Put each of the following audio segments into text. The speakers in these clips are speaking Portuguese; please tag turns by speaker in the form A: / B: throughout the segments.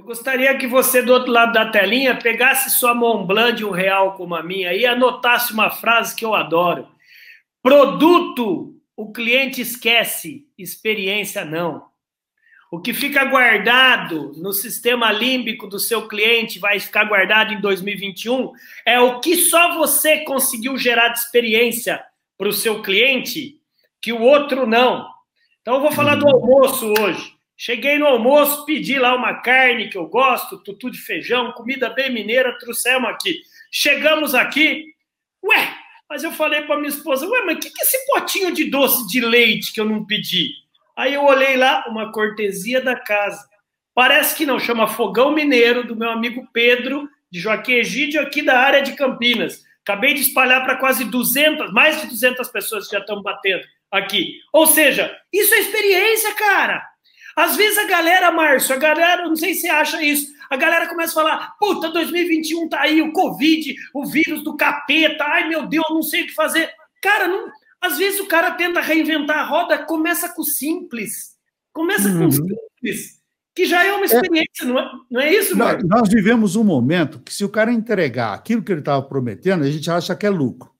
A: Eu gostaria que você, do outro lado da telinha, pegasse sua Montblanc de um real como a minha e anotasse uma frase que eu adoro. Produto, o cliente esquece, experiência não. O que fica guardado no sistema límbico do seu cliente vai ficar guardado em 2021 é o que só você conseguiu gerar de experiência para o seu cliente que o outro não. Então eu vou falar do almoço hoje. Cheguei no almoço, pedi lá uma carne que eu gosto, tutu de feijão, comida bem mineira, trouxemos aqui. Chegamos aqui, ué, mas eu falei para minha esposa, ué, mas o que, que é esse potinho de doce de leite que eu não pedi? Aí eu olhei lá, uma cortesia da casa. Parece que não, chama Fogão Mineiro, do meu amigo Pedro, de Joaquim Egídio, aqui da área de Campinas. Acabei de espalhar para quase 200, mais de 200 pessoas que já estão batendo aqui. Ou seja, isso é experiência, cara. Às vezes a galera, Márcio, a galera, não sei se você acha isso, a galera começa a falar: puta, 2021 tá aí, o Covid, o vírus do capeta, ai meu Deus, não sei o que fazer. Cara, não, às vezes o cara tenta reinventar a roda, começa com o simples. Começa uhum. com o simples, que já é uma experiência, é, não, é, não é isso,
B: Márcio? Nós vivemos um momento que, se o cara entregar aquilo que ele estava prometendo, a gente acha que é lucro.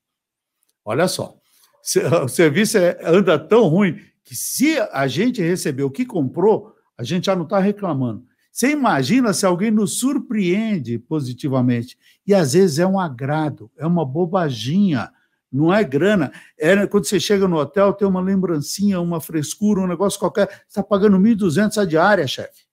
B: Olha só, o serviço é, anda tão ruim que se a gente receber o que comprou, a gente já não está reclamando. Você imagina se alguém nos surpreende positivamente. E às vezes é um agrado, é uma bobaginha, não é grana. É, quando você chega no hotel, tem uma lembrancinha, uma frescura, um negócio qualquer. Você está pagando 1.200 a diária, chefe.